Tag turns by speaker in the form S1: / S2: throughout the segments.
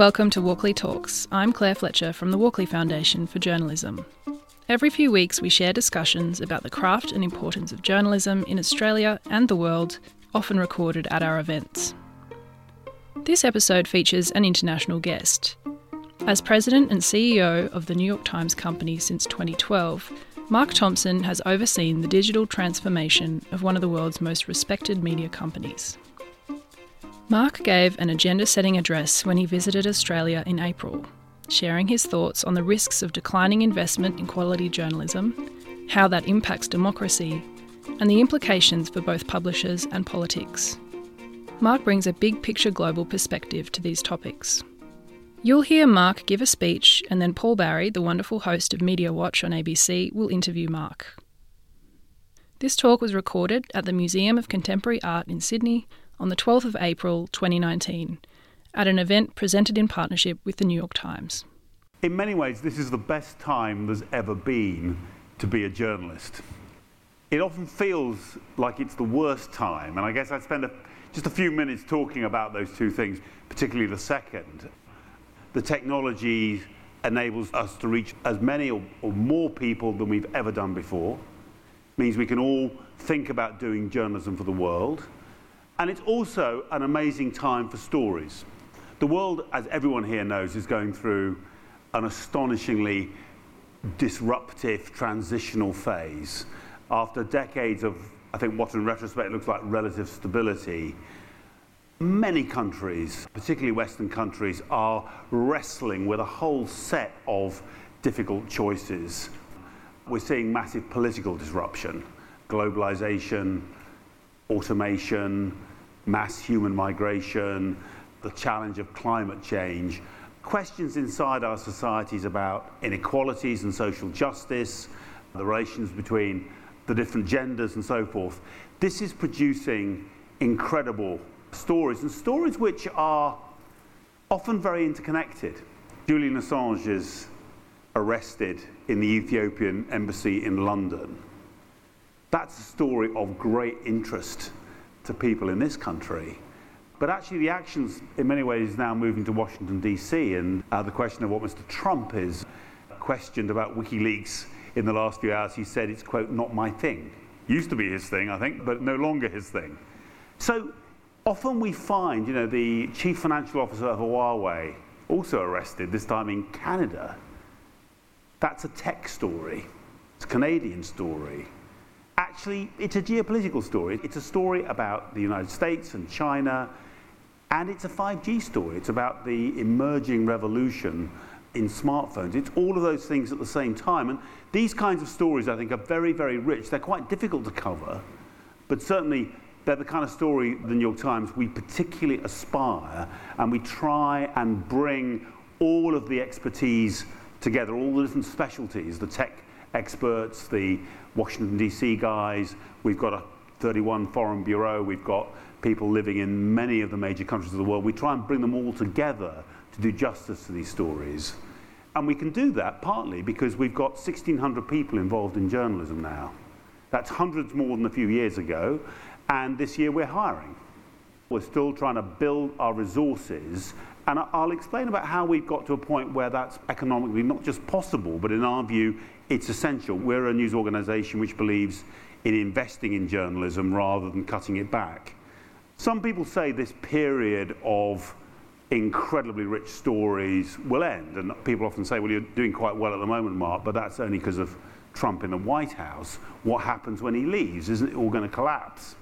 S1: Welcome to Walkley Talks. I'm Claire Fletcher from the Walkley Foundation for Journalism. Every few weeks, we share discussions about the craft and importance of journalism in Australia and the world, often recorded at our events. This episode features an international guest. As president and CEO of the New York Times Company since 2012, Mark Thompson has overseen the digital transformation of one of the world's most respected media companies. Mark gave an agenda setting address when he visited Australia in April, sharing his thoughts on the risks of declining investment in quality journalism, how that impacts democracy, and the implications for both publishers and politics. Mark brings a big picture global perspective to these topics. You'll hear Mark give a speech, and then Paul Barry, the wonderful host of Media Watch on ABC, will interview Mark. This talk was recorded at the Museum of Contemporary Art in Sydney on the 12th of April 2019 at an event presented in partnership with the New York Times.
S2: In many ways, this is the best time there's ever been to be a journalist. It often feels like it's the worst time, and I guess I'd spend a, just a few minutes talking about those two things, particularly the second. The technology enables us to reach as many or, or more people than we've ever done before. It means we can all think about doing journalism for the world and it's also an amazing time for stories. The world, as everyone here knows, is going through an astonishingly disruptive transitional phase. After decades of, I think, what in retrospect looks like relative stability, many countries, particularly Western countries, are wrestling with a whole set of difficult choices. We're seeing massive political disruption, globalization, automation, mass human migration, the challenge of climate change, questions inside our societies about inequalities and social justice, the relations between the different genders and so forth. This is producing incredible stories, and stories which are often very interconnected. Julian Assange is arrested in the Ethiopian embassy in London. That's a story of great interest to people in this country. But actually, the actions in many ways now moving to Washington, D.C., and uh, the question of what Mr. Trump is questioned about WikiLeaks in the last few hours. He said it's, quote, not my thing. Used to be his thing, I think, but no longer his thing. So often we find, you know, the chief financial officer of Huawei also arrested, this time in Canada. That's a tech story, it's a Canadian story actually, it's a geopolitical story. It's a story about the United States and China, and it's a 5G story. It's about the emerging revolution in smartphones. It's all of those things at the same time. And these kinds of stories, I think, are very, very rich. They're quite difficult to cover, but certainly they're the kind of story, the New York Times, we particularly aspire and we try and bring all of the expertise together, all the different specialties, the tech experts, the Washington, D.C. guys. We've got a 31 foreign bureau. We've got people living in many of the major countries of the world. We try and bring them all together to do justice to these stories. And we can do that partly because we've got 1,600 people involved in journalism now. That's hundreds more than a few years ago. And this year we're hiring. We're still trying to build our resources. And I'll explain about how we've got to a point where that's economically not just possible, but in our view, it's essential. We're a news organisation which believes in investing in journalism rather than cutting it back. Some people say this period of incredibly rich stories will end, and people often say, well, you're doing quite well at the moment, Mark, but that's only because of Trump in the White House. What happens when he leaves? Isn't it all going to collapse?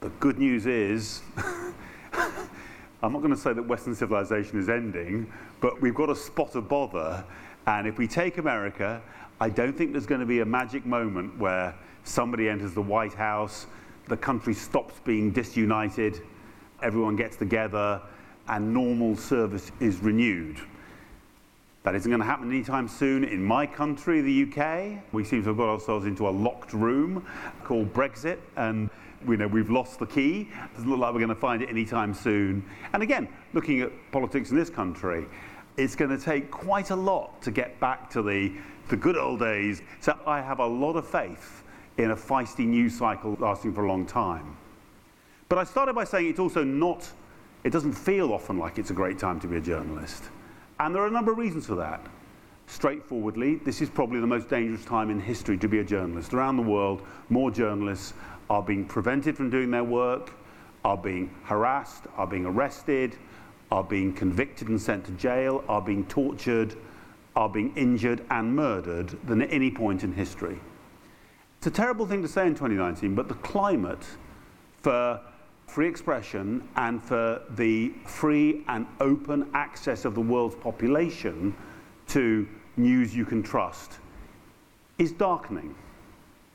S2: The good news is, I'm not going to say that Western civilization is ending, but we've got a spot of bother. And if we take America I don't think there's going to be a magic moment where somebody enters the White House, the country stops being disunited, everyone gets together, and normal service is renewed. That isn't going to happen anytime soon in my country, the UK. We seem to have got ourselves into a locked room called Brexit, and we know we've lost the key. It doesn't look like we're going to find it anytime soon. And again, looking at politics in this country, it's going to take quite a lot to get back to the the good old days. So I have a lot of faith in a feisty news cycle lasting for a long time. But I started by saying it's also not it doesn't feel often like it's a great time to be a journalist. And there are a number of reasons for that. Straightforwardly, this is probably the most dangerous time in history to be a journalist. Around the world, more journalists are being prevented from doing their work, are being harassed, are being arrested, are being convicted and sent to jail, are being tortured, are being injured and murdered than at any point in history. It's a terrible thing to say in 2019, but the climate for free expression and for the free and open access of the world's population to news you can trust is darkening.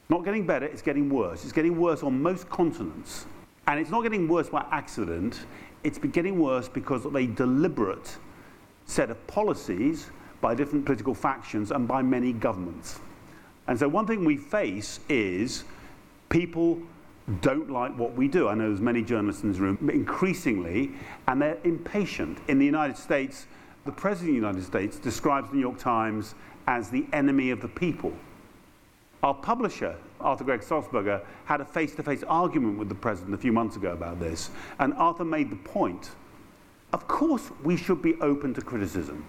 S2: Not getting better, it's getting worse. It's getting worse on most continents. And it's not getting worse by accident, it's getting worse because of a deliberate set of policies by different political factions and by many governments. And so, one thing we face is people don't like what we do. I know there's many journalists in this room, increasingly, and they're impatient. In the United States, the President of the United States describes the New York Times as the enemy of the people. Our publisher, Arthur Gregg Sulzberger, had a face to face argument with the President a few months ago about this, and Arthur made the point of course, we should be open to criticism.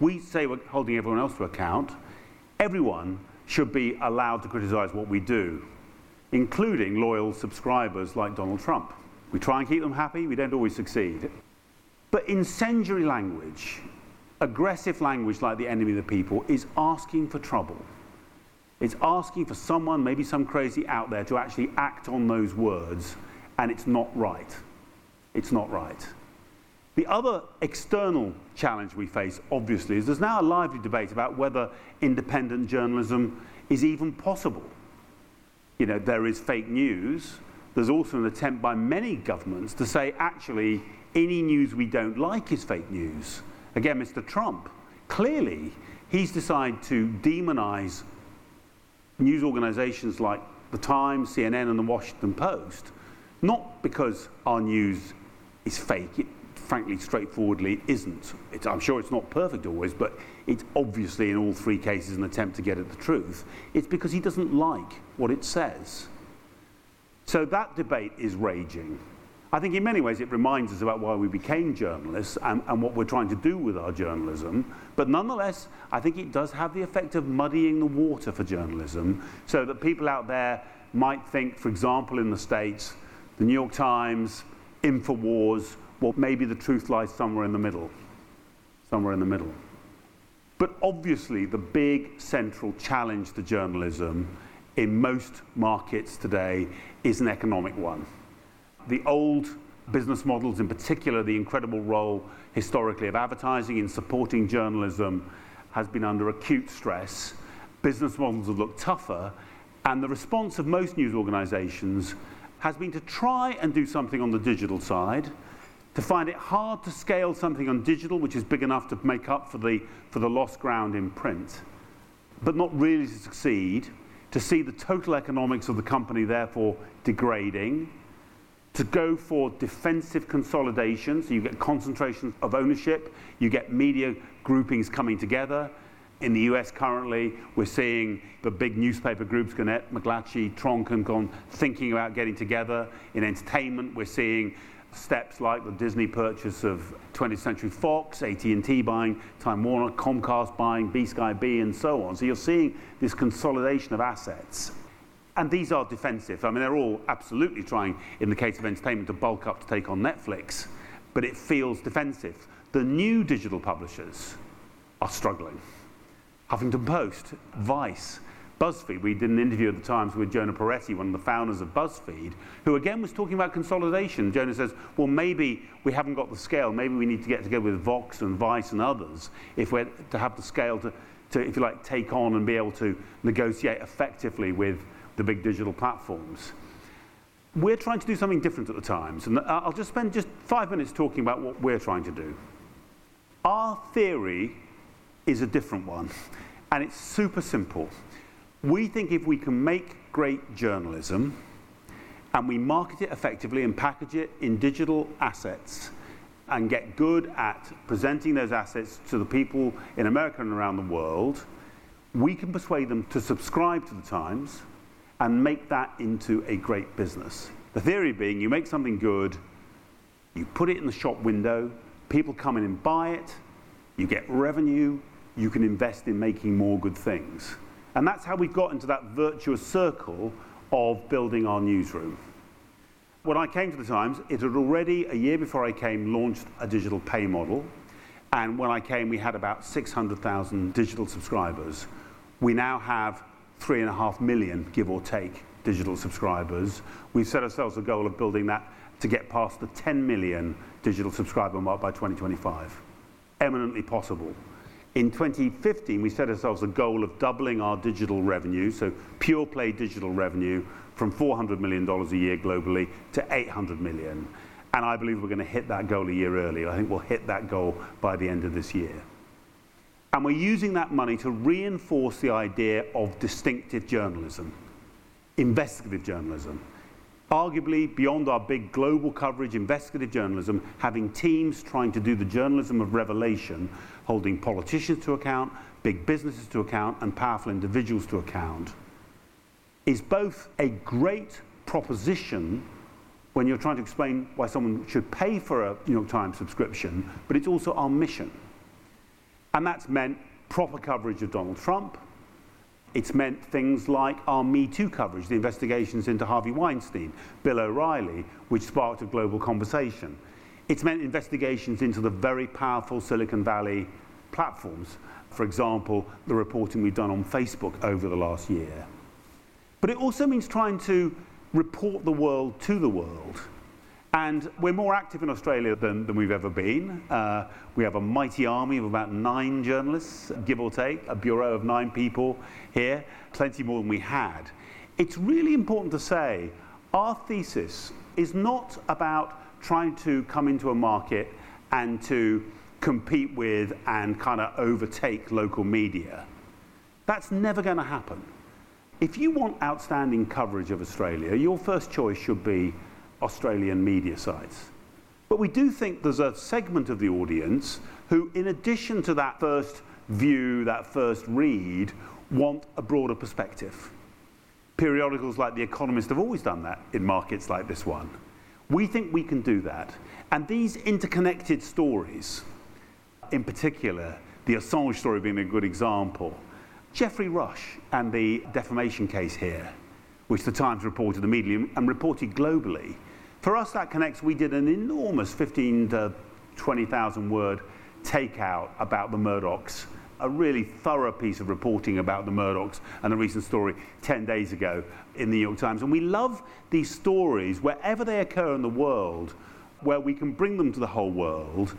S2: We say we're holding everyone else to account. Everyone should be allowed to criticize what we do, including loyal subscribers like Donald Trump. We try and keep them happy, we don't always succeed. But incendiary language, aggressive language like the enemy of the people, is asking for trouble. It's asking for someone, maybe some crazy out there, to actually act on those words, and it's not right. It's not right. The other external challenge we face, obviously, is there's now a lively debate about whether independent journalism is even possible. You know, there is fake news. There's also an attempt by many governments to say, actually, any news we don't like is fake news. Again, Mr. Trump, clearly, he's decided to demonize news organizations like The Times, CNN, and The Washington Post, not because our news is fake, it frankly, straightforwardly isn't. It's, I'm sure it's not perfect always, but it's obviously in all three cases an attempt to get at the truth. It's because he doesn't like what it says. So that debate is raging. I think in many ways it reminds us about why we became journalists and, and, what we're trying to do with our journalism. But nonetheless, I think it does have the effect of muddying the water for journalism so that people out there might think, for example, in the States, the New York Times, InfoWars, well, maybe the truth lies somewhere in the middle. Somewhere in the middle. But obviously, the big central challenge to journalism in most markets today is an economic one the old business models, in particular the incredible role historically of advertising in supporting journalism, has been under acute stress. Business models have looked tougher, and the response of most news organizations has been to try and do something on the digital side, to find it hard to scale something on digital which is big enough to make up for the, for the lost ground in print, but not really to succeed, to see the total economics of the company therefore degrading, to go for defensive consolidation, so you get concentration of ownership, you get media groupings coming together. In the US currently, we're seeing the big newspaper groups, Gannett, McClatchy, Tronc, and Con, thinking about getting together. In entertainment, we're seeing steps like the Disney purchase of 20th Century Fox, AT&T buying Time Warner, Comcast buying BSkyB, and so on. So you're seeing this consolidation of assets. And these are defensive. I mean, they're all absolutely trying, in the case of entertainment, to bulk up to take on Netflix, but it feels defensive. The new digital publishers are struggling. Huffington Post, Vice, BuzzFeed. We did an interview at the Times with Jonah Peretti, one of the founders of BuzzFeed, who again was talking about consolidation. Jonah says, well, maybe we haven't got the scale. Maybe we need to get together with Vox and Vice and others if we're to have the scale to, to if you like, take on and be able to negotiate effectively with the big digital platforms. We're trying to do something different at the Times, and I'll just spend just five minutes talking about what we're trying to do. Our theory is a different one, and it's super simple. We think if we can make great journalism and we market it effectively and package it in digital assets and get good at presenting those assets to the people in America and around the world, we can persuade them to subscribe to the Times and make that into a great business. The theory being you make something good, You put it in the shop window, people come in and buy it, you get revenue, you can invest in making more good things. And that's how we got into that virtuous circle of building our newsroom. When I came to the Times, it had already, a year before I came, launched a digital pay model. And when I came, we had about 600,000 digital subscribers. We now have three and a half million, give or take, digital subscribers. We've set ourselves a goal of building that to get past the 10 million digital subscriber mark by 2025. Eminently possible. In 2015, we set ourselves a goal of doubling our digital revenue, so pure play digital revenue, from $400 million a year globally to 800 million. And I believe we're going to hit that goal a year early. I think we'll hit that goal by the end of this year. And we're using that money to reinforce the idea of distinctive journalism, investigative journalism arguably beyond our big global coverage, investigative journalism, having teams trying to do the journalism of revelation, holding politicians to account, big businesses to account, and powerful individuals to account, is both a great proposition when you're trying to explain why someone should pay for a New York Times subscription, but it's also our mission. And that's meant proper coverage of Donald Trump, it's meant things like our Me Too coverage, the investigations into Harvey Weinstein, Bill O'Reilly, which sparked a global conversation. It's meant investigations into the very powerful Silicon Valley platforms. For example, the reporting we've done on Facebook over the last year. But it also means trying to report the world to the world and we're more active in Australia than, than we've ever been. Uh, we have a mighty army of about nine journalists, give or take, a bureau of nine people here, plenty more than we had. It's really important to say our thesis is not about trying to come into a market and to compete with and kind of overtake local media. That's never going to happen. If you want outstanding coverage of Australia, your first choice should be Australian media sites. But we do think there's a segment of the audience who, in addition to that first view, that first read, want a broader perspective. Periodicals like The Economist have always done that in markets like this one. We think we can do that. And these interconnected stories, in particular, the Assange story being a good example, Geoffrey Rush and the defamation case here, which the Times reported immediately and reported globally, for us, that connects. We did an enormous 15 to 20,000 word takeout about the Murdochs, a really thorough piece of reporting about the Murdochs and a recent story 10 days ago in the New York Times. And we love these stories wherever they occur in the world, where we can bring them to the whole world.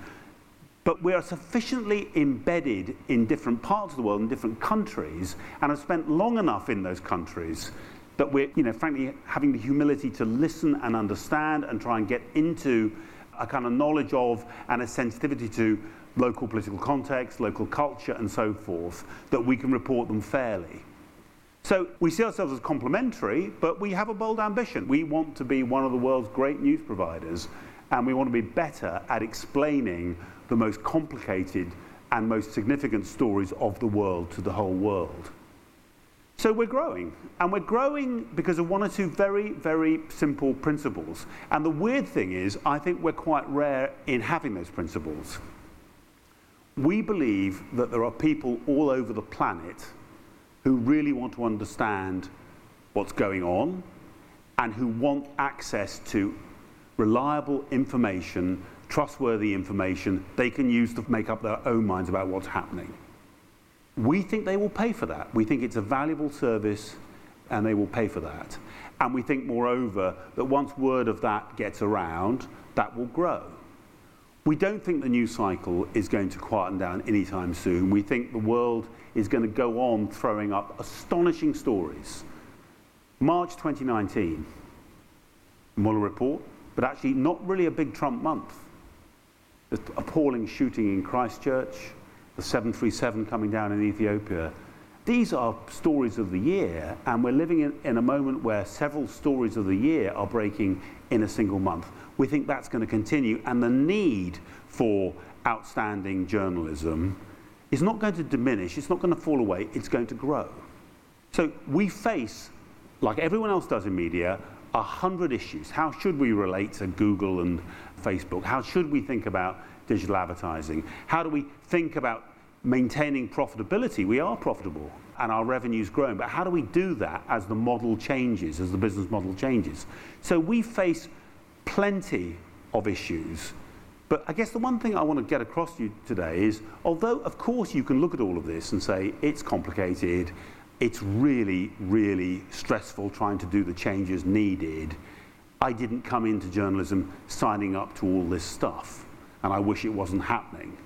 S2: But we are sufficiently embedded in different parts of the world, in different countries, and have spent long enough in those countries that we're, you know, frankly, having the humility to listen and understand and try and get into a kind of knowledge of and a sensitivity to local political context, local culture, and so forth, that we can report them fairly. So we see ourselves as complementary, but we have a bold ambition. We want to be one of the world's great news providers, and we want to be better at explaining the most complicated and most significant stories of the world to the whole world. So we're growing, and we're growing because of one or two very, very simple principles. And the weird thing is, I think we're quite rare in having those principles. We believe that there are people all over the planet who really want to understand what's going on and who want access to reliable information, trustworthy information they can use to make up their own minds about what's happening. We think they will pay for that. We think it's a valuable service and they will pay for that. And we think, moreover, that once word of that gets around, that will grow. We don't think the news cycle is going to quieten down anytime soon. We think the world is going to go on throwing up astonishing stories. March 2019, Mueller report, but actually not really a big Trump month. The appalling shooting in Christchurch, the 737 coming down in Ethiopia. These are stories of the year, and we're living in, in a moment where several stories of the year are breaking in a single month. We think that's going to continue, and the need for outstanding journalism is not going to diminish, it's not going to fall away, it's going to grow. So we face, like everyone else does in media, a hundred issues. How should we relate to Google and Facebook? How should we think about digital advertising? How do we think about maintaining profitability? We are profitable and our revenue's growing, but how do we do that as the model changes, as the business model changes? So we face plenty of issues. But I guess the one thing I want to get across to you today is although, of course, you can look at all of this and say it's complicated, it's really, really stressful trying to do the changes needed. I didn't come into journalism signing up to all this stuff, and I wish it wasn't happening.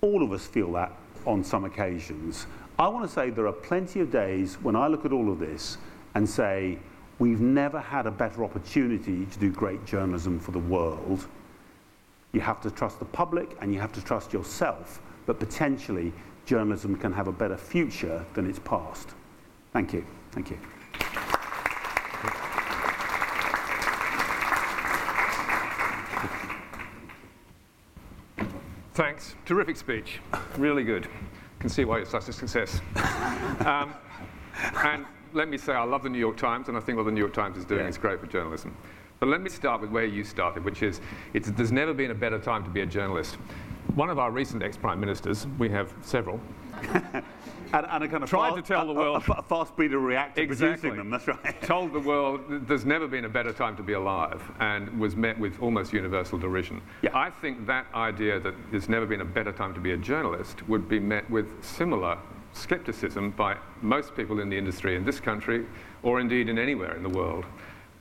S2: All of us feel that on some occasions. I want to say there are plenty of days when I look at all of this and say, we've never had a better opportunity to do great journalism for the world. You have to trust the public and you have to trust yourself, but potentially journalism can have a better future than its past. Thank you. Thank you.
S3: Thanks. Terrific speech. Really good can see why it's such a success. um, and let me say, I love the New York Times, and I think what the New York Times is doing yeah. is great for journalism. But let me start with where you started, which is there's never been a better time to be a journalist. One of our recent ex-prime ministers, we have several,
S2: and, and a kind of
S3: tried fast,
S2: to
S3: tell the world
S2: a, a, fast of reactor
S3: exactly.
S2: producing them. That's right.
S3: told the world there's never been a better time to be alive, and was met with almost universal derision.
S2: Yeah.
S3: I think that idea that there's never been a better time to be a journalist would be met with similar skepticism by most people in the industry in this country, or indeed in anywhere in the world.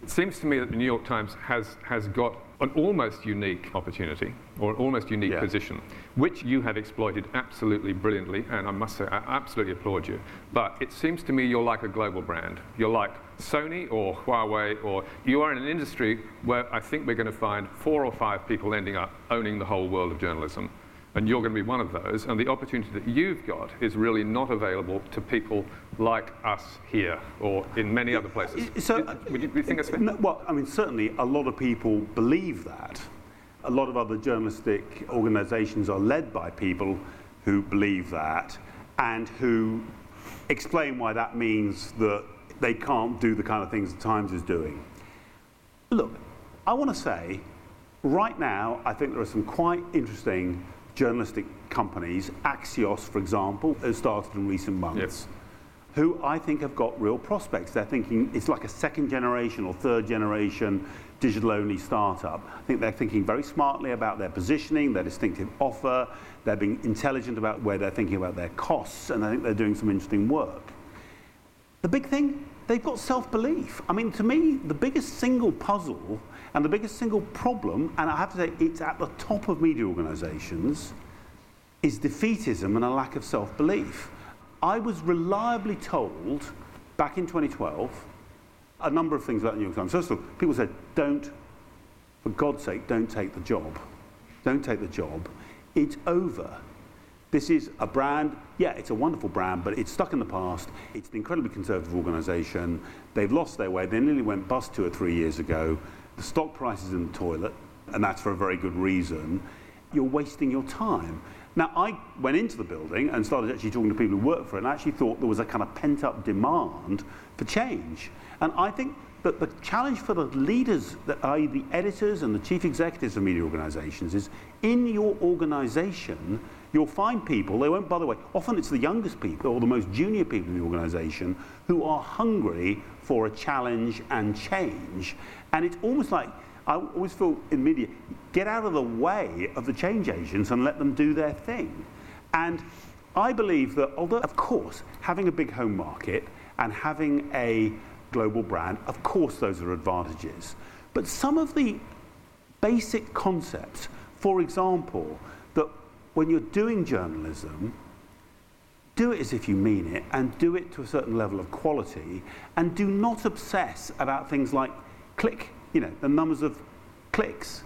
S3: It seems to me that the New York Times has, has got an almost unique opportunity or an almost unique yeah. position, which you have exploited absolutely brilliantly, and I must say, I absolutely applaud you. But it seems to me you're like a global brand. You're like Sony or Huawei, or you are in an industry where I think we're going to find four or five people ending up owning the whole world of journalism and you're going to be one of those. And the opportunity that you've got is really not available to people like us here or in many other places. So, Would you, think that's fair?
S2: No, well, I mean, certainly a lot of people believe that. A lot of other journalistic organisations are led by people who believe that and who explain why that means that they can't do the kind of things the Times is doing. Look, I want to say, right now, I think there are some quite interesting journalistic companies, Axios, for example, has started in recent months, yes. who I think have got real prospects. They're thinking it's like a second generation or third generation digital only startup. I think they're thinking very smartly about their positioning, their distinctive offer, they're being intelligent about where they're thinking about their costs, and I think they're doing some interesting work. The big thing, they've got self belief. I mean, to me, the biggest single puzzle and the biggest single problem, and I have to say it's at the top of media organisations, is defeatism and a lack of self belief. I was reliably told back in 2012 a number of things about the New York Times. First of all, people said, don't, for God's sake, don't take the job. Don't take the job. It's over. This is a brand, yeah, it's a wonderful brand, but it's stuck in the past. It's an incredibly conservative organisation. They've lost their way. They nearly went bust two or three years ago. The stock price is in the toilet, and that's for a very good reason. You're wasting your time. Now, I went into the building and started actually talking to people who work for it, and I actually thought there was a kind of pent up demand for change. And I think that the challenge for the leaders, that are the editors and the chief executives of media organizations, is in your organization, you'll find people, they won't, by the way, often it's the youngest people or the most junior people in the organization who are hungry for a challenge and change. And it's almost like, I always feel in media, get out of the way of the change agents and let them do their thing. And I believe that, although, of course, having a big home market and having a global brand, of course, those are advantages. But some of the basic concepts, for example, when you're doing journalism, do it as if you mean it and do it to a certain level of quality and do not obsess about things like click, you know, the numbers of clicks.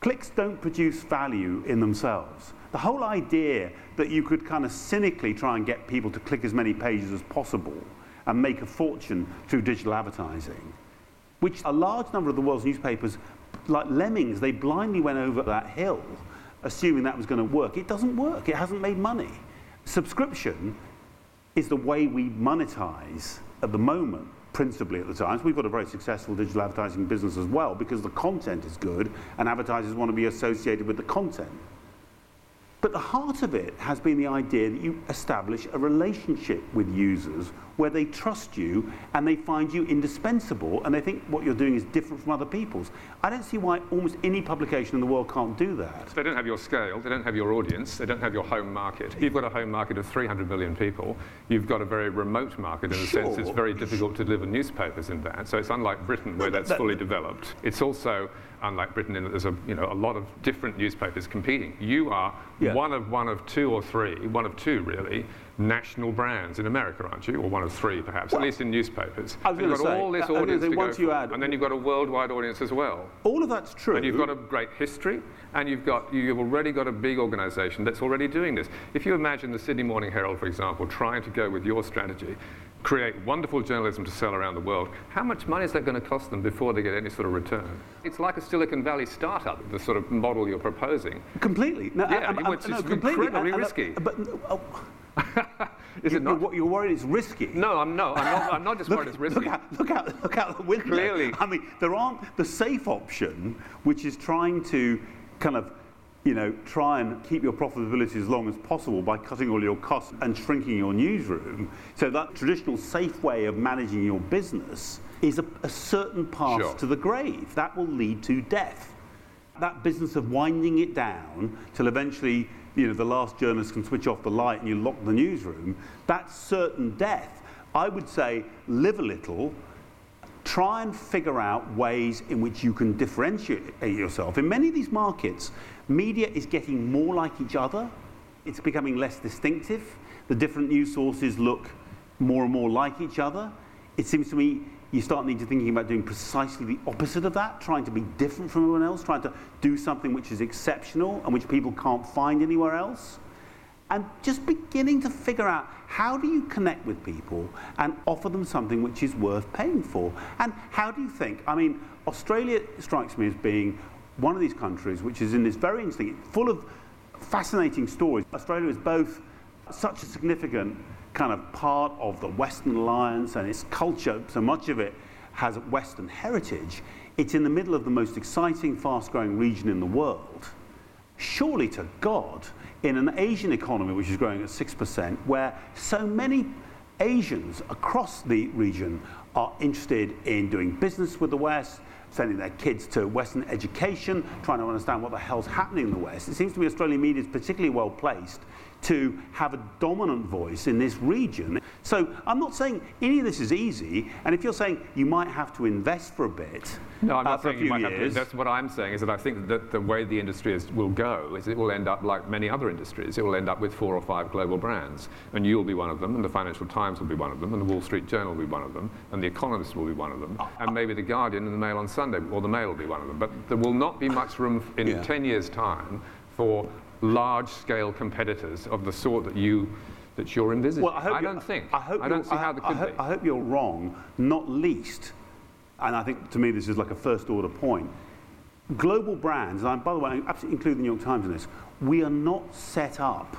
S2: Clicks don't produce value in themselves. The whole idea that you could kind of cynically try and get people to click as many pages as possible and make a fortune through digital advertising, which a large number of the world's newspapers, like lemmings, they blindly went over that hill assuming that was going to work. It doesn't work. It hasn't made money. Subscription is the way we monetize at the moment principally at the Times. We've got a very successful digital advertising business as well because the content is good and advertisers want to be associated with the content. But the heart of it has been the idea that you establish a relationship with users where they trust you and they find you indispensable and they think what you're doing is different from other people's. I don't see why almost any publication in the world can't do that.
S3: They don't have your scale, they don't have your audience, they don't have your home market. You've got a home market of 300 million people. You've got a very remote market in the sure. sense it's very difficult to deliver newspapers in that. So it's unlike Britain where that's fully developed. It's also unlike Britain in that there's a, you know, a lot of different newspapers competing. You are yeah. one of one of two or three, one of two really, national brands in America, aren't you? Or one of three, perhaps, well, at least in newspapers.
S2: I was
S3: you've
S2: got say,
S3: all this uh, audience to go you add, and then you've got a worldwide audience as well.
S2: All of that's true.
S3: And you've got a great history, and you've got you've already got a big organisation that's already doing this. If you imagine the Sydney Morning Herald, for example, trying to go with your strategy, create wonderful journalism to sell around the world, how much money is that going to cost them before they get any sort of return? It's like a Silicon Valley startup, the sort of model you're proposing.
S2: Completely.
S3: No, yeah, I'm, I'm, it's, no, completely. incredibly risky.
S2: Uh, but, oh. Is it not? What you're worried it's risky?
S3: No, I'm no. I'm not. I'm not just
S2: look,
S3: worried it's risky.
S2: Look out! Look out! Look out the window.
S3: Clearly,
S2: I mean, there aren't the safe option, which is trying to kind of you know, try and keep your profitability as long as possible by cutting all your costs and shrinking your newsroom. So that traditional safe way of managing your business is a, a certain path sure. to the grave. That will lead to death. That business of winding it down till eventually, you know, the last journalist can switch off the light and you lock the newsroom, that's certain death. I would say live a little, try and figure out ways in which you can differentiate yourself. In many of these markets, Media is getting more like each other. It's becoming less distinctive. The different news sources look more and more like each other. It seems to me you start needing thinking about doing precisely the opposite of that, trying to be different from everyone else, trying to do something which is exceptional and which people can't find anywhere else. And just beginning to figure out how do you connect with people and offer them something which is worth paying for? And how do you think? I mean, Australia strikes me as being one of these countries which is in this very interesting, full of fascinating stories. Australia is both such a significant kind of part of the Western Alliance and its culture, so much of it has Western heritage. It's in the middle of the most exciting, fast growing region in the world. Surely to God, in an Asian economy which is growing at 6%, where so many Asians across the region are interested in doing business with the West, sending their kids to Western education, trying to understand what the hell's happening in the West. It seems to me Australian media is particularly well placed to have a dominant voice in this region. So I'm not saying any of this is easy, and if you're saying you might have to invest for a bit,
S3: no, I'm not
S2: uh,
S3: saying you might
S2: years,
S3: have to. That's what I'm saying is that I think that the way the industry is, will go is it will end up like many other industries. It will end up with four or five global brands, and you'll be one of them, and the Financial Times will be one of them, and the Wall Street Journal will be one of them, and the Economist will be one of them, and maybe the Guardian and the Mail on Sunday, or the Mail will be one of them. But there will not be much room in yeah. 10 years' time for large-scale competitors of the sort that you that you're envisaging.
S2: Well, I,
S3: I don't think.
S2: I, hope
S3: I don't see I, how there could
S2: I hope,
S3: be.
S2: I hope you're wrong, not least, and I think to me this is like a first-order point. Global brands, and by the way, I absolutely include the New York Times in this, we are not set up,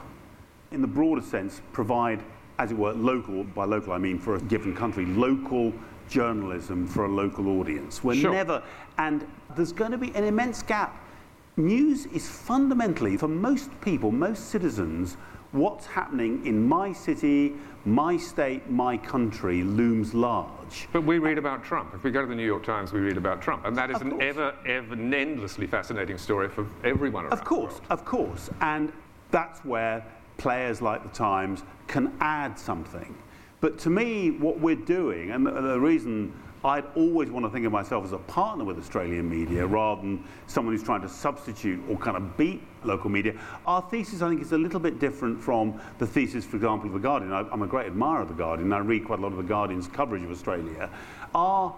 S2: in the broader sense, provide, as it were, local, by local I mean for a given country, local journalism for a local audience. We're
S3: sure.
S2: never, and there's going to be an immense gap news is fundamentally, for most people, most citizens, what's happening in my city, my state, my country looms large.
S3: But we read about Trump. If we go to the New York Times, we read about Trump. And that is an ever, ever, endlessly fascinating story for everyone around
S2: Of us. Of course, of course. And that's where players like the Times can add something. But to me, what we're doing, and the reason I'd always want to think of myself as a partner with Australian media rather than someone who's trying to substitute or kind of beat local media. Our thesis, I think, is a little bit different from the thesis, for example, of The Guardian. I, am a great admirer of The Guardian, and I read quite a lot of The Guardian's coverage of Australia. Our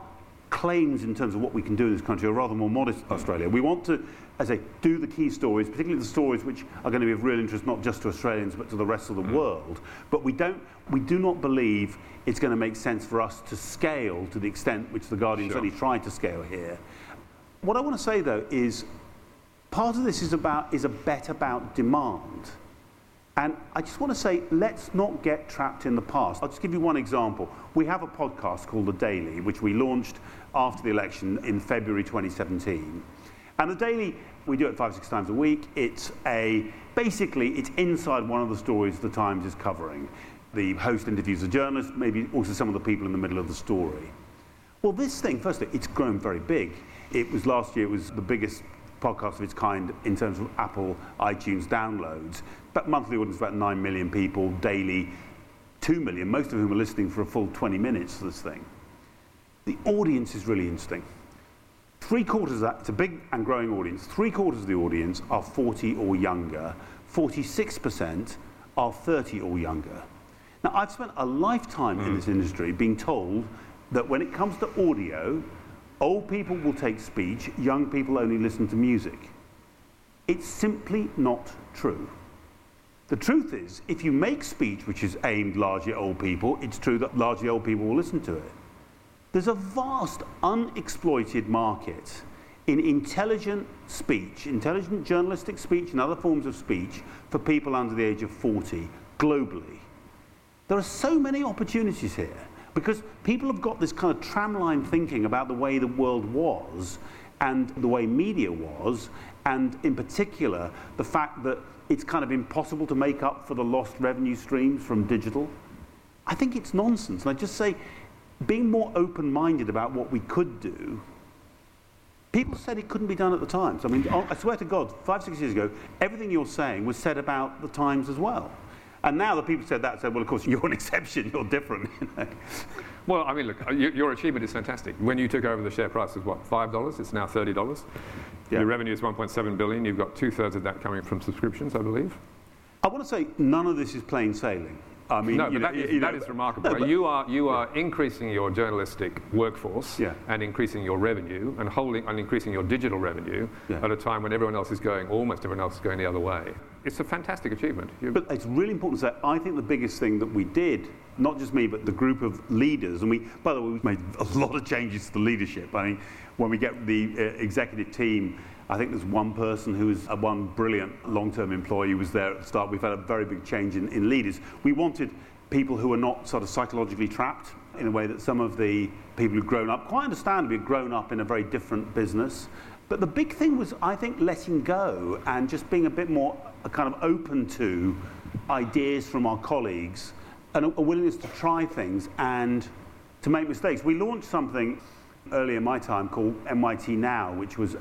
S2: claims in terms of what we can do in this country are rather more modest Australia. We want to, as I say, do the key stories, particularly the stories which are going to be of real interest not just to Australians but to the rest of the mm. world. But we don't, we do not believe it's going to make sense for us to scale to the extent which the Guardian sure. certainly tried to scale here. What I want to say though is part of this is about is a bet about demand. And I just want to say, let's not get trapped in the past. I'll just give you one example. We have a podcast called The Daily, which we launched after the election in February 2017. And The Daily, we do it five, six times a week. It's a, basically, it's inside one of the stories The Times is covering. The host interviews a journalist, maybe also some of the people in the middle of the story. Well, this thing, firstly, it's grown very big. It was last year, it was the biggest podcast of its kind in terms of Apple iTunes downloads. But monthly audience about 9 million people, daily 2 million, most of whom are listening for a full 20 minutes to this thing. The audience is really interesting. Three quarters of that, it's a big and growing audience, three quarters of the audience are 40 or younger, 46% are 30 or younger. Now, I've spent a lifetime mm. in this industry being told that when it comes to audio, old people will take speech, young people only listen to music. It's simply not true. The truth is, if you make speech which is aimed largely at old people, it's true that largely old people will listen to it. There's a vast unexploited market in intelligent speech, intelligent journalistic speech and other forms of speech for people under the age of 40 globally. There are so many opportunities here because people have got this kind of tramline thinking about the way the world was and the way media was, and in particular, the fact that it's kind of impossible to make up for the lost revenue streams from digital. I think it's nonsense. And I just say, being more open minded about what we could do People said it couldn't be done at the Times. I mean, oh, I swear to God, five, six years ago, everything you're saying was said about the Times as well. And now the people said that said, well, of course, you're an exception, you're different. You know?
S3: Well, I mean, look, your achievement is fantastic. When you took over, the share price was what, $5? It's now $30. Yeah. Your revenue is 1.7 billion. You've got two thirds of that coming from subscriptions, I believe.
S2: I want to say none of this is plain sailing. I
S3: mean, no, but know, that, is, that know, is remarkable. No, you are you are yeah. increasing your journalistic workforce yeah. and increasing your revenue and holding and increasing your digital revenue yeah. at a time when everyone else is going, almost everyone else is going the other way. It's a fantastic achievement.
S2: you but it's really important to say. I think the biggest thing that we did, not just me, but the group of leaders, and we, by the way, we made a lot of changes to the leadership. I mean, when we get the uh, executive team I think there's one person who is a one brilliant long-term employee who was there at the start. We've had a very big change in, in leaders. We wanted people who are not sort of psychologically trapped in a way that some of the people who've grown up, quite understandably, grown up in a very different business. But the big thing was, I think, letting go and just being a bit more uh, kind of open to ideas from our colleagues and a, a willingness to try things and to make mistakes. We launched something early in my time called NYT Now, which was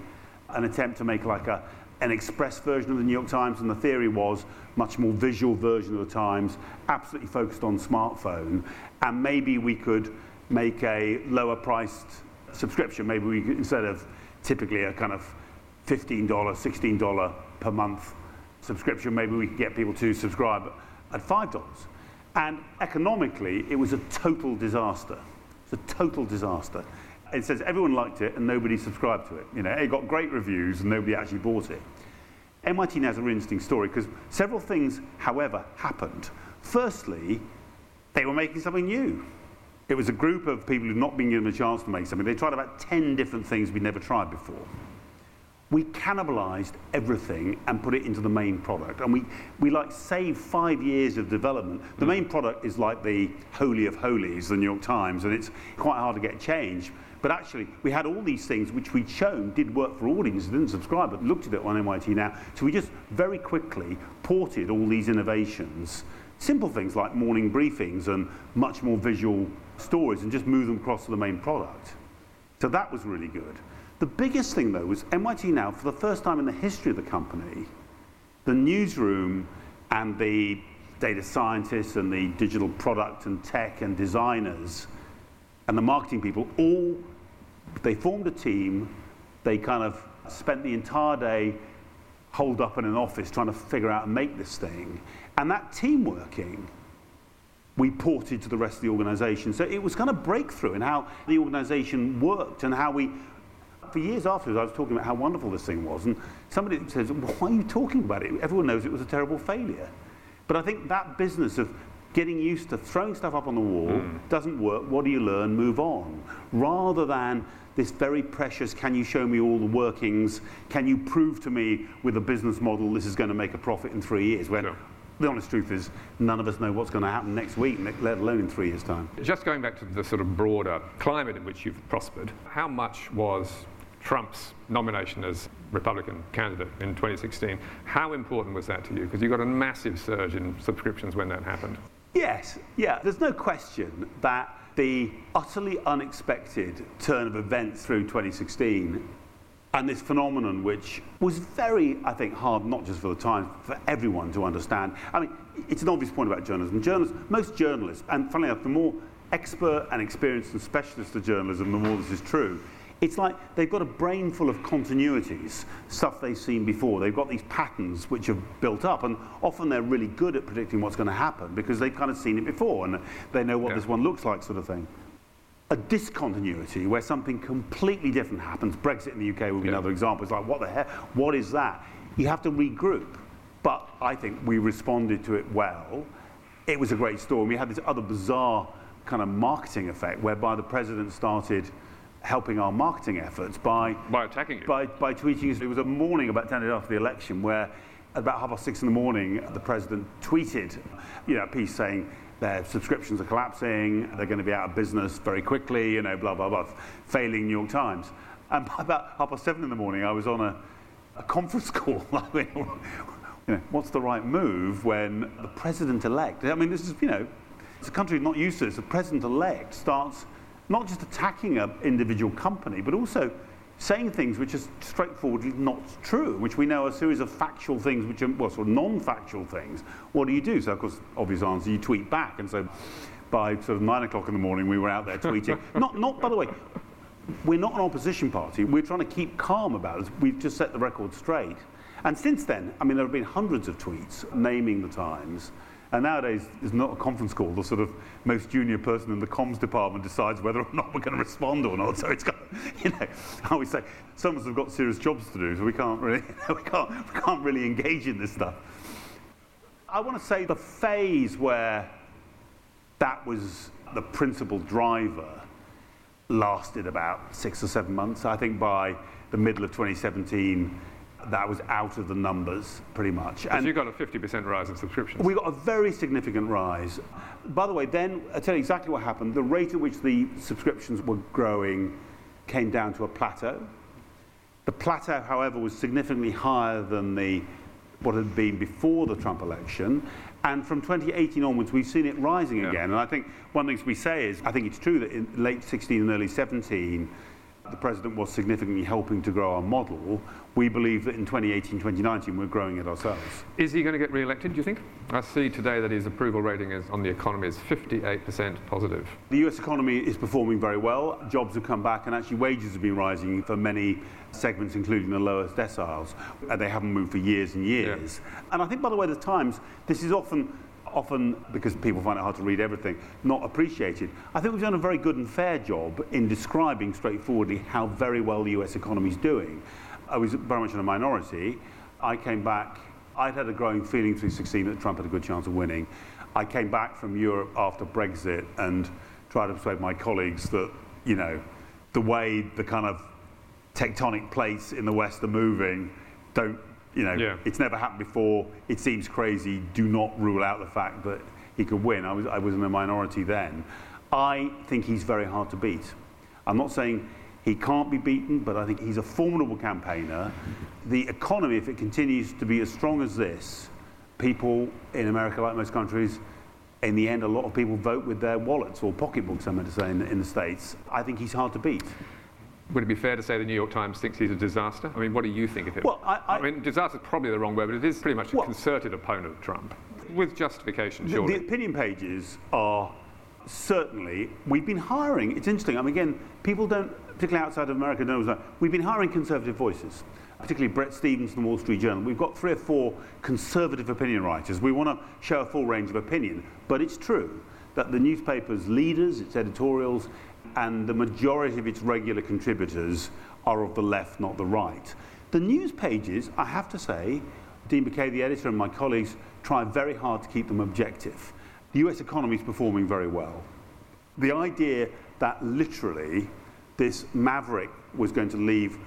S2: an attempt to make like a, an express version of the New York Times, and the theory was much more visual version of the Times, absolutely focused on smartphone, and maybe we could make a lower priced subscription. Maybe we could, instead of typically a kind of $15, $16 per month subscription, maybe we could get people to subscribe at $5. And economically, it was a total disaster. It's a total disaster it says everyone liked it and nobody subscribed to it. You know, it got great reviews and nobody actually bought it. NYT now has a really interesting story because several things, however, happened. Firstly, they were making something new. It was a group of people who'd not been given a chance to make something. They tried about 10 different things we'd never tried before. We cannibalized everything and put it into the main product. And we, we like saved five years of development. The mm. main product is like the holy of holies, the New York Times, and it's quite hard to get change. But actually, we had all these things which we'd shown did work for audiences didn't subscribe, but looked at it on NYT now. So we just very quickly ported all these innovations, simple things like morning briefings and much more visual stories, and just moved them across to the main product. So that was really good. The biggest thing, though, was NYT Now, for the first time in the history of the company, the newsroom and the data scientists and the digital product and tech and designers and the marketing people all they formed a team. They kind of spent the entire day holed up in an office trying to figure out and make this thing. And that team working, we ported to the rest of the organization. So it was kind of breakthrough in how the organization worked and how we. For years afterwards, I was talking about how wonderful this thing was, and somebody says, "Why are you talking about it? Everyone knows it was a terrible failure." But I think that business of getting used to throwing stuff up on the wall mm. doesn't work. What do you learn? Move on. Rather than this very precious, can you show me all the workings? Can you prove to me with a business model this is going to make a profit in three years? When the honest truth is, none of us know what's going to happen next week, let alone in three years' time.
S3: Just going back to the sort of broader climate in which you've prospered, how much was Trump's nomination as Republican candidate in 2016, how important was that to you? Because you got a massive surge in subscriptions when that happened.
S2: Yes, yeah, there's no question that the utterly unexpected turn of events through 2016 and this phenomenon which was very, I think, hard not just for the Times, for everyone to understand. I mean, it's an obvious point about journalism. Journalists, most journalists, and funnily enough, the more expert and experienced and specialist the journalism, the more this is true. It's like they've got a brain full of continuities, stuff they've seen before. They've got these patterns which have built up, and often they're really good at predicting what's going to happen because they've kind of seen it before and they know what yeah. this one looks like, sort of thing. A discontinuity where something completely different happens, Brexit in the UK would be yeah. another example. It's like, what the hell? What is that? You have to regroup. But I think we responded to it well. It was a great story. We had this other bizarre kind of marketing effect whereby the president started helping our marketing efforts by
S3: by attacking you.
S2: By, by tweeting. It was a morning about 10 days after the election where at about half past six in the morning, the president tweeted, you know, a piece saying their subscriptions are collapsing, they're going to be out of business very quickly, you know, blah blah blah, failing New York Times. And by about half past seven in the morning, I was on a, a conference call. you know, what's the right move when the president-elect? I mean, this is, you know, it's a country not used to this. The president-elect starts not just attacking an individual company, but also saying things which are straightforwardly not true, which we know are a series of factual things, which are well, sort of non-factual things. What do you do? So, of course, obvious answer, you tweet back. And so by sort of nine o'clock in the morning, we were out there tweeting. not, not, by the way, we're not an opposition party. We're trying to keep calm about it. We've just set the record straight. And since then, I mean, there have been hundreds of tweets naming the Times. And nowadays, it's not a conference call. The sort of most junior person in the comms department decides whether or not we're going to respond or not. So it's got, you know, I always say, some of us have got serious jobs to do, so we can't really, we can't, we can't really engage in this stuff. I want to say the phase where that was the principal driver lasted about six or seven months. I think by the middle of 2017, that was out of the numbers pretty much.
S3: And you got a 50% rise in subscriptions.
S2: We got a very significant rise. By the way, then I'll tell you exactly what happened. The rate at which the subscriptions were growing came down to a plateau. The plateau, however, was significantly higher than the what had been before the Trump election. And from 2018 onwards, we've seen it rising yeah. again. And I think one of the things we say is, I think it's true that in late 16 and early 17, the president was significantly helping to grow our model, we believe that in 2018, 2019, we're growing it ourselves.
S3: Is he going to get re-elected, do you think? I see today that his approval rating is, on the economy is 58% positive.
S2: The US economy is performing very well. Jobs have come back, and actually wages have been rising for many segments, including the lowest deciles. And they haven't moved for years and years. Yeah. And I think, by the way, the Times, this is often often, because people find it hard to read everything, not appreciated. I think we've done a very good and fair job in describing straightforwardly how very well the US economy is doing. I was very much in a minority. I came back, I'd had a growing feeling through 16 that Trump had a good chance of winning. I came back from Europe after Brexit and tried to persuade my colleagues that, you know, the way the kind of tectonic plates in the West are moving don't you know, yeah. it's never happened before. It seems crazy. Do not rule out the fact that he could win. I was, I was in a minority then. I think he's very hard to beat. I'm not saying he can't be beaten, but I think he's a formidable campaigner. The economy, if it continues to be as strong as this, people in America, like most countries, in the end, a lot of people vote with their wallets or pocketbooks, I'm going to say, in, in the States. I think he's hard to beat
S3: would it be fair to say the New York Times thinks he's a disaster? I mean, what do you think of him?
S2: Well, I, I,
S3: I mean, disaster is probably the wrong word, but it is pretty much a well, concerted opponent of Trump, with justification, surely.
S2: The, the opinion pages are certainly, we've been hiring, it's interesting, I mean, again, people don't, particularly outside of America, knows that we've been hiring conservative voices particularly Bret Stephens from the Wall Street Journal. We've got three or four conservative opinion writers. We want to show a full range of opinion, but it's true that the newspaper's leaders, its editorials, and the majority of its regular contributors are of the left, not the right. The news pages, I have to say, Dean Baquet, the editor, and my colleagues try very hard to keep them objective. The US economy is performing very well. The idea that literally this maverick was going to leave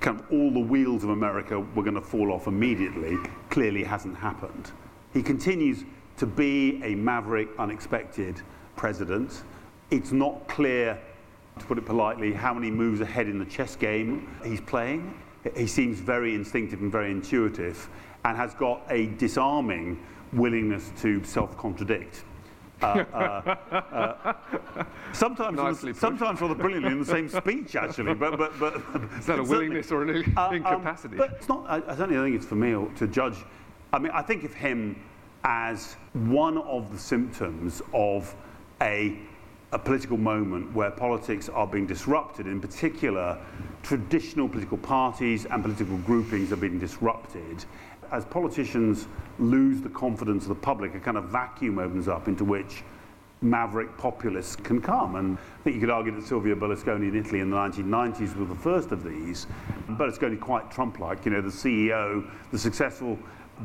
S2: kind of all the wheels of America were going to fall off immediately clearly hasn't happened. He continues to be a maverick, unexpected president. It's not clear, to put it politely, how many moves ahead in the chess game he's playing. He seems very instinctive and very intuitive and has got a disarming willingness to self contradict. Uh, uh, uh, sometimes, the, sometimes rather brilliantly in the same speech, actually. But, but, but
S3: is that a willingness or an uh, um, incapacity?
S2: Um, but it's not. I, I certainly think it's for me to judge. I mean, I think of him as one of the symptoms of a a political moment where politics are being disrupted, in particular, traditional political parties and political groupings are being disrupted. As politicians lose the confidence of the public, a kind of vacuum opens up into which maverick populists can come. And I think you could argue that Silvio Berlusconi in Italy in the 1990s was the first of these. Berlusconi quite Trump-like, you know, the CEO, the successful,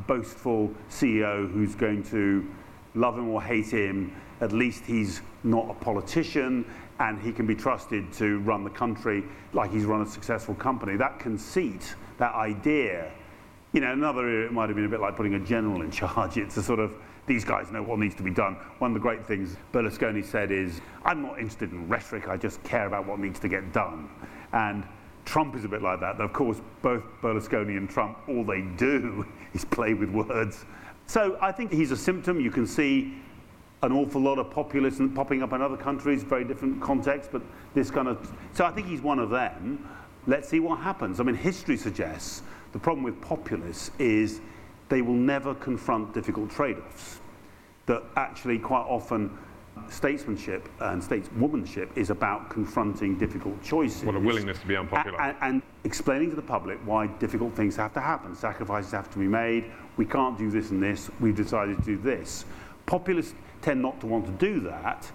S2: boastful CEO who's going to love him or hate him, at least he's not a politician and he can be trusted to run the country like he's run a successful company. That conceit, that idea, you know, another area it might have been a bit like putting a general in charge. It's a sort of these guys know what needs to be done. One of the great things Berlusconi said is, I'm not interested in rhetoric, I just care about what needs to get done. And Trump is a bit like that. Of course, both Berlusconi and Trump, all they do is play with words. So I think he's a symptom. You can see an awful lot of populism popping up in other countries, very different contexts, but this kind of. So I think he's one of them. Let's see what happens. I mean, history suggests the problem with populists is they will never confront difficult trade offs. That actually, quite often, statesmanship and stateswomanship is about confronting difficult choices.
S3: What a willingness to be unpopular.
S2: And, and, explaining to the public why difficult things have to happen, sacrifices have to be made, we can't do this and this, we've decided to do this. Populists tend not to want to do that,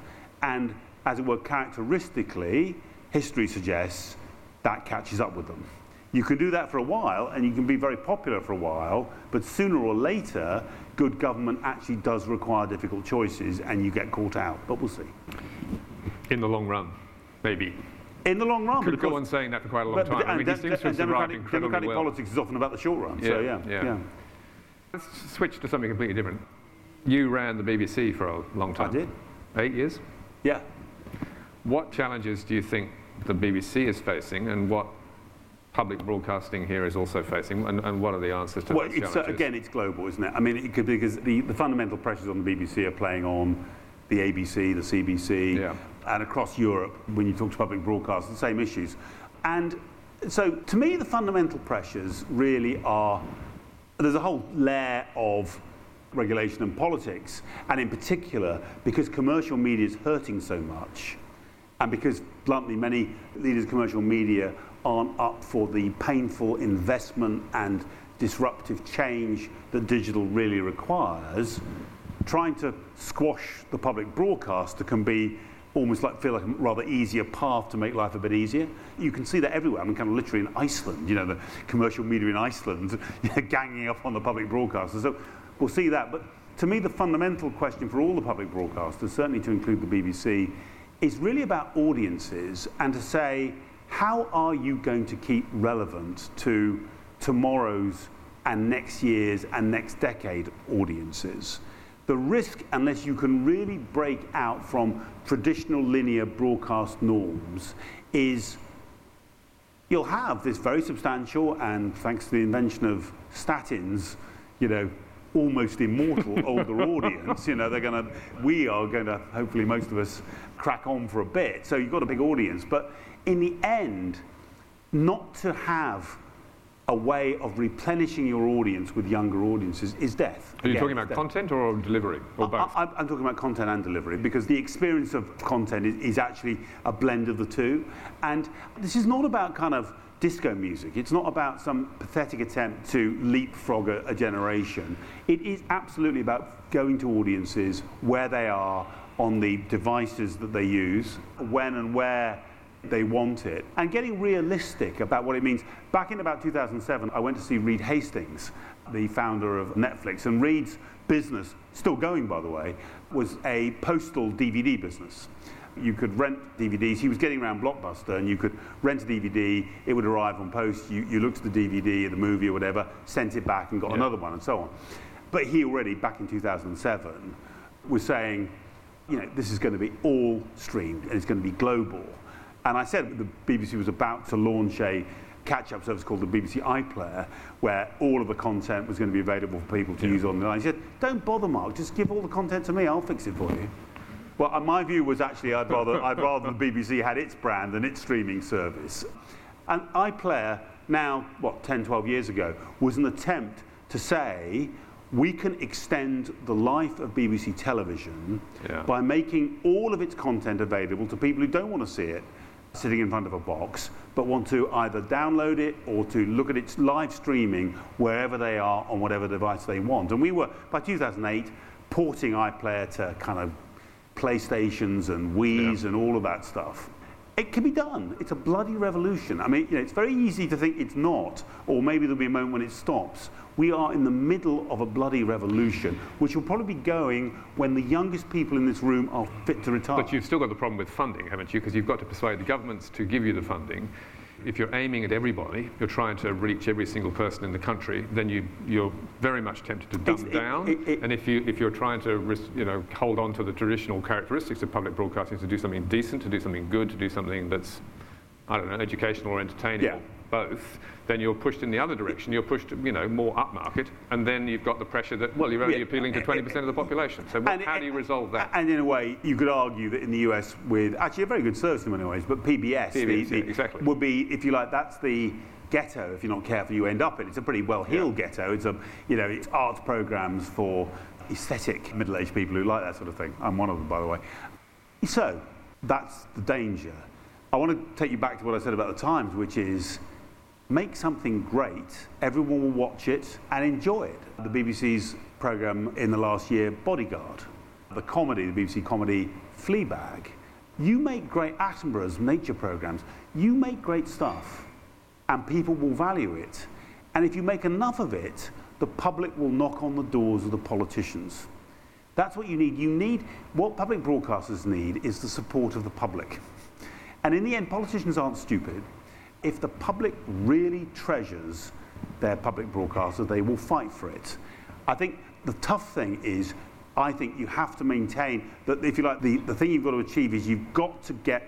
S2: and as it were, characteristically, history suggests that catches up with them. You can do that for a while, and you can be very popular for a while, but sooner or later, good government actually does require difficult choices, and you get caught out. But we'll see.
S3: In the long run, maybe.
S2: In the long run.
S3: Could go on saying that for quite a long
S2: but,
S3: time.
S2: I mean,
S3: to have
S2: democratic, democratic
S3: well.
S2: politics is often about the short run. Yeah, so yeah,
S3: yeah.
S2: yeah.
S3: Let's switch to something completely different. You ran the BBC for a long time.
S2: I did.
S3: Eight years?
S2: Yeah.
S3: What challenges do you think the BBC is facing and what public broadcasting here is also facing, and, and what are the answers to
S2: well,
S3: those
S2: it's,
S3: challenges?
S2: Uh, again, it's global, isn't it? I mean, it could, because the, the fundamental pressures on the BBC are playing on the ABC, the CBC,
S3: yeah.
S2: and across Europe, when you talk to public broadcasters, the same issues. And so, to me, the fundamental pressures really are there's a whole layer of regulation and politics, and in particular, because commercial media is hurting so much, and because, bluntly, many leaders of commercial media aren't up for the painful investment and disruptive change that digital really requires, trying to squash the public broadcaster can be almost like feel like a rather easier path to make life a bit easier. You can see that everywhere. I mean, kind of literally in Iceland, you know, the commercial media in Iceland you know, ganging up on the public broadcasters. So we'll see that. But to me, the fundamental question for all the public broadcasters, certainly to include the BBC, is really about audiences and to say, how are you going to keep relevant to tomorrow's and next year's and next decade audiences? The risk, unless you can really break out from traditional linear broadcast norms, is you'll have this very substantial and, thanks to the invention of statins, you know, almost immortal older audience. You know, they're going to, we are going to, hopefully, most of us crack on for a bit. So you've got a big audience. But in the end, not to have a way of replenishing your audience with younger audiences is death.
S3: Are you
S2: Again,
S3: talking about content or delivery, or both?
S2: I, am talking about content and delivery because the experience of content is, is, actually a blend of the two. And this is not about kind of disco music. It's not about some pathetic attempt to leapfrog a, a generation. It is absolutely about going to audiences where they are on the devices that they use, when and where they want it, and getting realistic about what it means. Back in about 2007, I went to see Reed Hastings, the founder of Netflix, and Reed's business, still going by the way, was a postal DVD business. You could rent DVDs. He was getting around Blockbuster, and you could rent a DVD. It would arrive on post. You, you looked at the DVD, the movie, or whatever, sent it back, and got
S3: Yeah.
S2: another one, and so on. But he already, back in 2007, was saying, you know, this is going to be all streamed and it's going to be global. And I said the BBC was about to launch a catch-up service called the BBC iPlayer, where all of the content was going to be available for people to yeah. use online. He said, don't bother, Mark, just give all the content to me, I'll fix it for you. Well, my view was actually I'd rather, I'd rather the BBC had its brand and its streaming service. And iPlayer, now, what, 10, 12 years ago, was an attempt to say, we can extend the life of BBC television yeah. by making all of its content available to people who don't want to see it sitting in front of a box, but want to either download it or to look at its live streaming wherever they are on whatever device they want. And we were, by 2008, porting iPlayer to kind of PlayStations and Wii's yeah. and all of that stuff. It can be done. It's a bloody revolution. I mean, you know, it's very easy to think it's not, or maybe there'll be a moment when it stops. We are in the middle of a bloody revolution, which will probably be going when the youngest people in this room are fit to retire.
S3: But you've still got the problem with funding, haven't you? Because you've got to persuade the governments to give you the funding if you're aiming at everybody, you're trying to reach every single person in the country, then you, you're very much tempted to dumb down. It, it, and if, you, if you're trying to you know, hold on to the traditional characteristics of public broadcasting, to do something decent, to do something good, to do something that's, I don't know, educational or entertaining, yeah. Both, then you're pushed in the other direction. You're pushed, you know, more upmarket, and then you've got the pressure that, well, you're only yeah. appealing to 20% of the population. So what, how do you resolve that?
S2: And in a way, you could argue that in the US with, actually a very good service in many ways, but PBS,
S3: PBS the, the, yeah, exactly.
S2: would be, if you like, that's the ghetto, if you're not careful, you end up in. It's a pretty well-heeled yeah. ghetto. It's a, you know, it's arts programs for aesthetic middle-aged people who like that sort of thing. I'm one of them, by the way. So, that's the danger. I want to take you back to what I said about the Times, which is make something great, everyone will watch it and enjoy it. The BBC's programme in the last year, Bodyguard, the comedy, the BBC comedy Fleabag. You make great Attenborough's nature programmes. You make great stuff and people will value it. And if you make enough of it, the public will knock on the doors of the politicians. That's what you need. You need, what public broadcasters need is the support of the public. And in the end, politicians aren't stupid if the public really treasures their public broadcaster, they will fight for it. I think the tough thing is, I think you have to maintain that, if you like, the, the thing you've got to achieve is you've got to get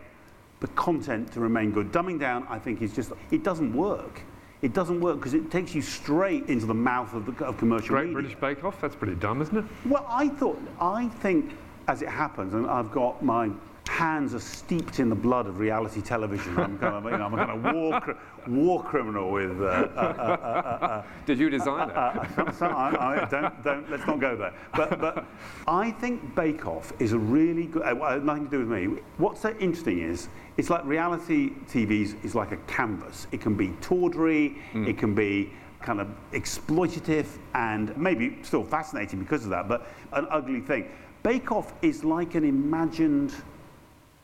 S2: the content to remain good. Dumbing down, I think, is just, it doesn't work. It doesn't work because it takes you straight into the mouth of, the, of commercial
S3: Great
S2: media.
S3: British Bake Off, that's pretty dumb, isn't it?
S2: Well, I thought, I think, as it happens, and I've got my hands are steeped in the blood of reality television. I'm kind of, you know, I'm a kind of war, war criminal with. Uh, uh,
S3: uh, uh Did you design it?
S2: I, I, don't, don't, let's not go there. But, but I think Bake Off is a really good. Uh, nothing to do with me. What's so interesting is it's like reality TV is like a canvas. It can be tawdry. Mm. It can be kind of exploitative and maybe still fascinating because of that, but an ugly thing. Bake Off is like an imagined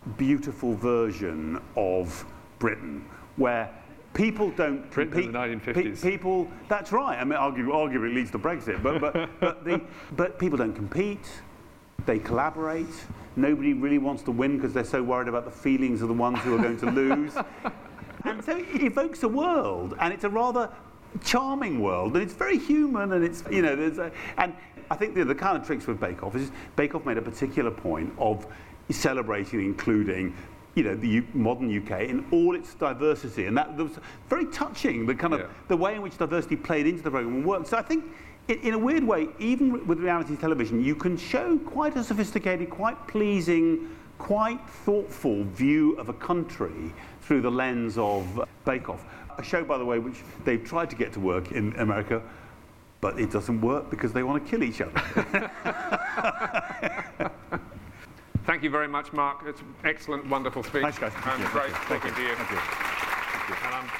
S2: beautiful version of Britain where people don't
S3: Britain in the 1950s.
S2: Pe- people, that's right. I mean, arguably, arguably it leads to Brexit, but but but, the, but people don't compete. They collaborate. Nobody really wants to win because they're so worried about the feelings of the ones who are going to lose. and so it evokes a world, and it's a rather charming world, and it's very human, and it's you know, there's a, and I think the, the kind of tricks with Bake Off is Bake Off made a particular point of celebrating, including you know, the modern UK in all its diversity. And that was very touching, the kind of yeah. the way in which diversity played into the program and worked. So I think in, in a weird way, even with reality television, you can show quite a sophisticated, quite pleasing, quite thoughtful view of a country through the lens of Bake Off. A show, by the way, which they've tried to get to work in America, but it doesn't work because they want to kill each other.
S3: Thank you very much, Mark. It's excellent, wonderful speech.
S2: Thanks, guys.
S3: And um,
S2: you.
S3: great
S2: Thank
S3: talking
S2: you.
S3: to you.
S2: Thank you. Thank you. And, um,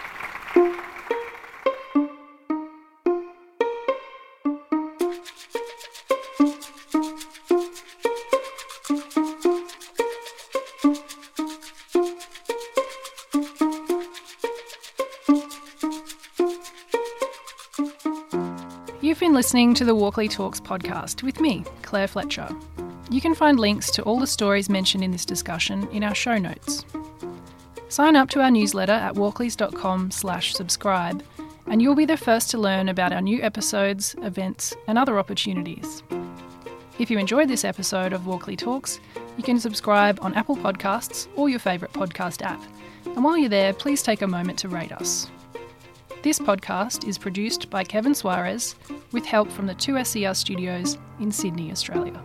S1: You've been listening to the Walkley Talks podcast with me, Claire Fletcher. You can find links to all the stories mentioned in this discussion in our show notes. Sign up to our newsletter at walkleys.com slash subscribe and you'll be the first to learn about our new episodes, events, and other opportunities. If you enjoyed this episode of Walkley Talks, you can subscribe on Apple Podcasts or your favourite podcast app. And while you're there, please take a moment to rate us. This podcast is produced by Kevin Suarez with help from the 2SER studios in Sydney, Australia.